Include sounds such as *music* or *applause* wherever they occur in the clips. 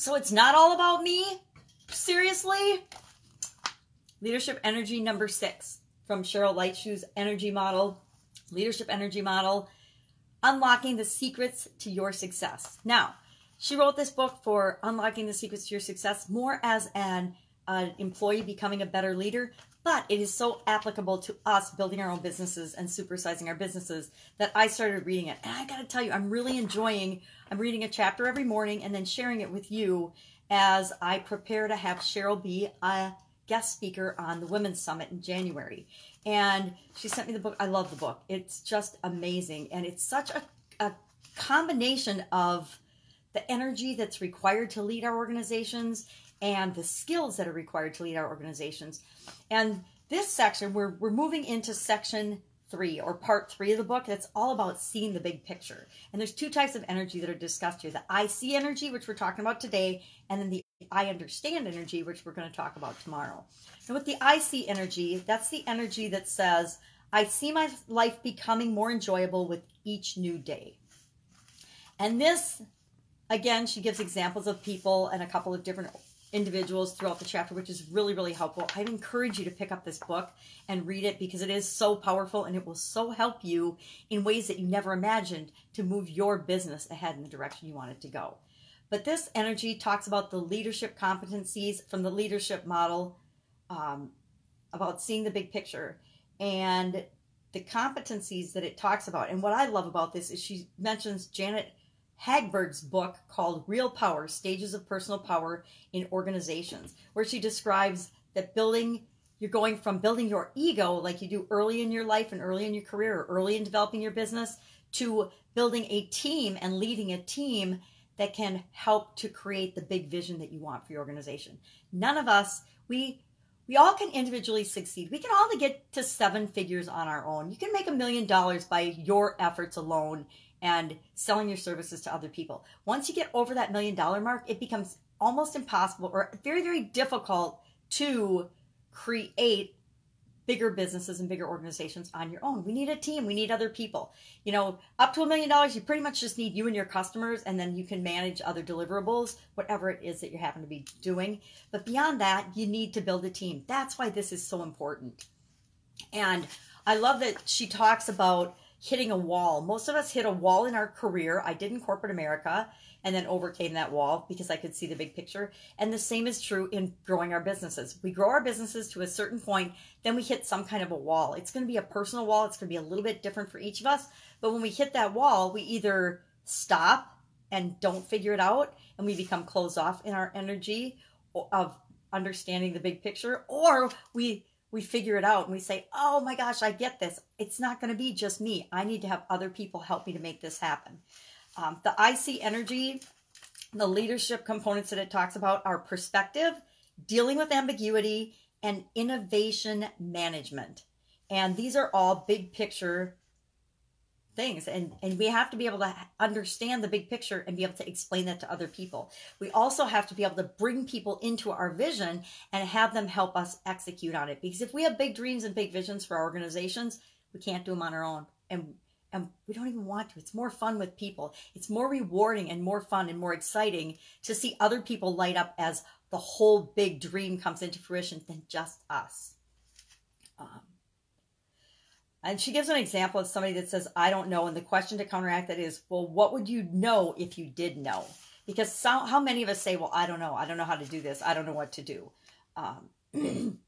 So it's not all about me? Seriously? Leadership Energy number six from Cheryl Leitschuh's energy model, leadership energy model, unlocking the secrets to your success. Now, she wrote this book for unlocking the secrets to your success more as an uh, employee becoming a better leader, but it is so applicable to us building our own businesses and supersizing our businesses that I started reading it. And I got to tell you, I'm really enjoying. I'm reading a chapter every morning and then sharing it with you as I prepare to have Cheryl be a guest speaker on the Women's Summit in January. And she sent me the book. I love the book. It's just amazing. And it's such a, a combination of the energy that's required to lead our organizations and the skills that are required to lead our organizations. And this section, we're, we're moving into section three or part three of the book that's all about seeing the big picture. And there's two types of energy that are discussed here the I see energy, which we're talking about today, and then the I understand energy, which we're going to talk about tomorrow. And with the I see energy, that's the energy that says, I see my life becoming more enjoyable with each new day. And this, again, she gives examples of people and a couple of different individuals throughout the chapter, which is really, really helpful. I'd encourage you to pick up this book and read it because it is so powerful and it will so help you in ways that you never imagined to move your business ahead in the direction you want it to go. But this energy talks about the leadership competencies from the leadership model, um, about seeing the big picture and the competencies that it talks about. And what I love about this is she mentions Janet Hagberg's book called Real Power Stages of Personal Power in Organizations, where she describes that building, you're going from building your ego like you do early in your life and early in your career early in developing your business to building a team and leading a team that can help to create the big vision that you want for your organization. None of us, we, we all can individually succeed. We can all get to seven figures on our own. You can make a million dollars by your efforts alone and selling your services to other people. Once you get over that million dollar mark, it becomes almost impossible or very, very difficult to create bigger businesses and bigger organizations on your own. We need a team. We need other people. You know, up to a million dollars, you pretty much just need you and your customers, and then you can manage other deliverables, whatever it is that you happen to be doing. But beyond that, you need to build a team. That's why this is so important. And I love that she talks about hitting a wall. Most of us hit a wall in our career. I did in corporate America and then overcame that wall because I could see the big picture. And the same is true in growing our businesses. We grow our businesses to a certain point, then we hit some kind of a wall. It's going to be a personal wall, it's going to be a little bit different for each of us. But when we hit that wall, we either stop and don't figure it out and we become closed off in our energy of understanding the big picture, or we we figure it out and we say, oh my gosh, I get this. It's not going to be just me. I need to have other people help me to make this happen. Um, the I see energy, the leadership components that it talks about are perspective, dealing with ambiguity, and innovation management. And these are all big picture things. And and we have to be able to understand the big picture and be able to explain that to other people. We also have to be able to bring people into our vision and have them help us execute on it. Because if we have big dreams and big visions for our organizations we can't do them on our own. And and we don't even want to. It's more fun with people. It's more rewarding and more fun and more exciting to see other people light up as the whole big dream comes into fruition than just us. Um, and she gives an example of somebody that says, I don't know. And the question to counteract that is, well, what would you know if you did know? Because so, how many of us say, well, I don't know. I don't know how to do this. I don't know what to do. Um, *clears throat*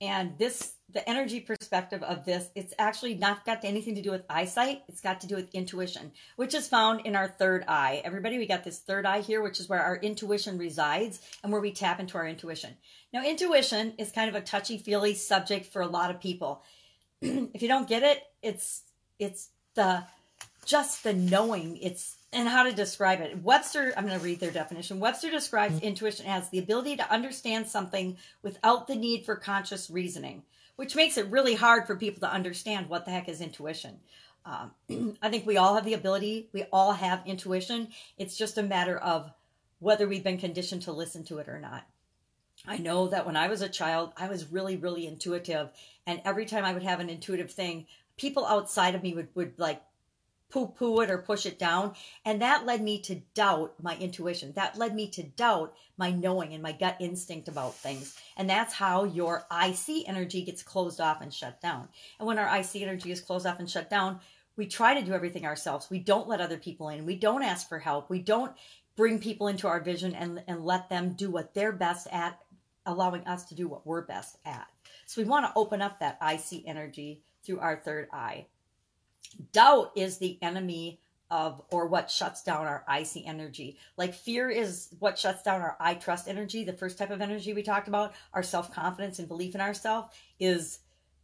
and this the energy perspective of this it's actually not got anything to do with eyesight. It's got to do with intuition which is found in our third eye. Everybody we got this third eye here which is where our intuition resides and where we tap into our intuition. Now intuition is kind of a touchy feely subject for a lot of people. *clears throat* If you don't get it it's it's the just the knowing. It's and how to describe it. Webster, I'm going to read their definition. Webster describes mm-hmm. intuition as the ability to understand something without the need for conscious reasoning, which makes it really hard for people to understand what the heck is intuition. Um, *clears throat* I think we all have the ability, we all have intuition. It's just a matter of whether we've been conditioned to listen to it or not. I know that when I was a child, I was really, really intuitive. And every time I would have an intuitive thing, people outside of me would, would like poo poo it or push it down. And that led me to doubt my intuition. That led me to doubt my knowing and my gut instinct about things. And that's how your I see energy gets closed off and shut down. And when our I see energy is closed off and shut down, we try to do everything ourselves. We don't let other people in. We don't ask for help. We don't bring people into our vision and, and let them do what they're best at, allowing us to do what we're best at. So we want to open up that I see energy through our third eye. Doubt is the enemy of or what shuts down our I see energy. Like fear is what shuts down our I trust energy. The first type of energy we talked about, our self confidence and belief in ourselves, is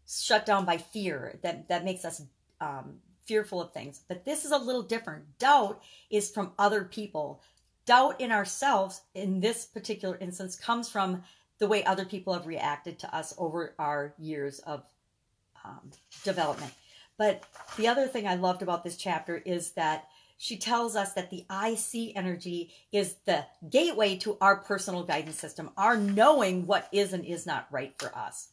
shut down by fear. That that makes us um, fearful of things. But this is a little different. Doubt is from other people. Doubt in ourselves, in this particular instance, comes from the way other people have reacted to us over our years of um, development. But the other thing I loved about this chapter is that she tells us that the I see energy is the gateway to our personal guidance system, our knowing what is and is not right for us.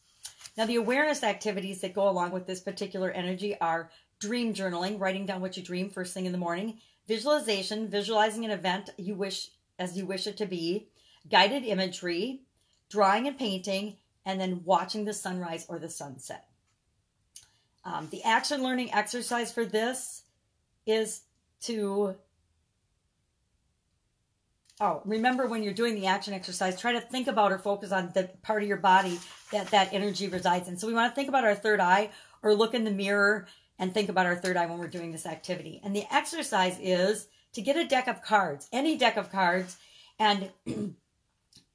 Now, the awareness activities that go along with this particular energy are dream journaling, writing down what you dream first thing in the morning, visualization, visualizing an event you wish as you wish it to be, guided imagery, drawing and painting, and then watching the sunrise or the sunset. Um, the action learning exercise for this is to oh remember when you're doing the action exercise try to think about or focus on the part of your body that that energy resides in. So we want to think about our third eye or look in the mirror and think about our third eye when we're doing this activity. And the exercise is to get a deck of cards any deck of cards and *clears throat*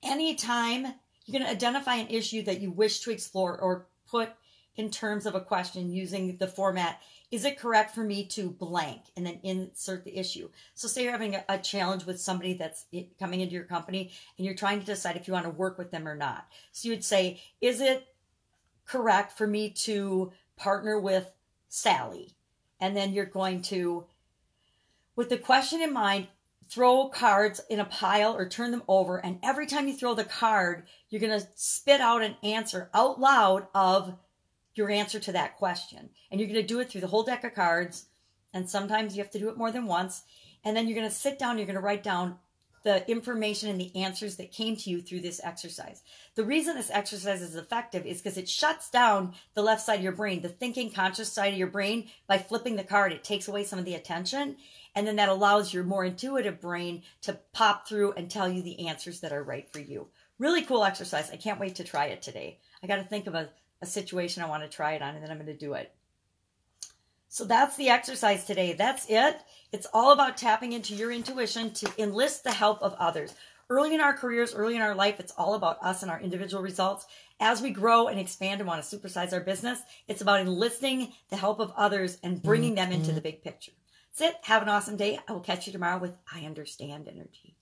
anytime you're going to identify an issue that you wish to explore or put in terms of a question using the format is it correct for me to blank and then insert the issue? So say you're having a, challenge with somebody that's coming into your company and you're trying to decide if you want to work with them or not. So you would say is it correct for me to partner with sally? And then you're going to with the question in mind throw cards in a pile or turn them over and every time you throw the card you're going to spit out an answer out loud of your answer to that question. And you're going to do it through the whole deck of cards. And sometimes you have to do it more than once. And then you're going to sit down, you're going to write down the information and the answers that came to you through this exercise. The reason this exercise is effective is because it shuts down the left side of your brain, the thinking conscious side of your brain. By flipping the card, it takes away some of the attention. And then that allows your more intuitive brain to pop through and tell you the answers that are right for you. Really cool exercise. I can't wait to try it today. I got to think of a a situation I want to try it on, and then I'm going to do it. So that's the exercise today. That's it. It's all about tapping into your intuition to enlist the help of others. Early in our careers, early in our life, it's all about us and our individual results. As we grow and expand and want to supersize our business, it's about enlisting the help of others and bringing them into mm-hmm. the big picture. That's it. Have an awesome day. I will catch you tomorrow with I Understand Energy.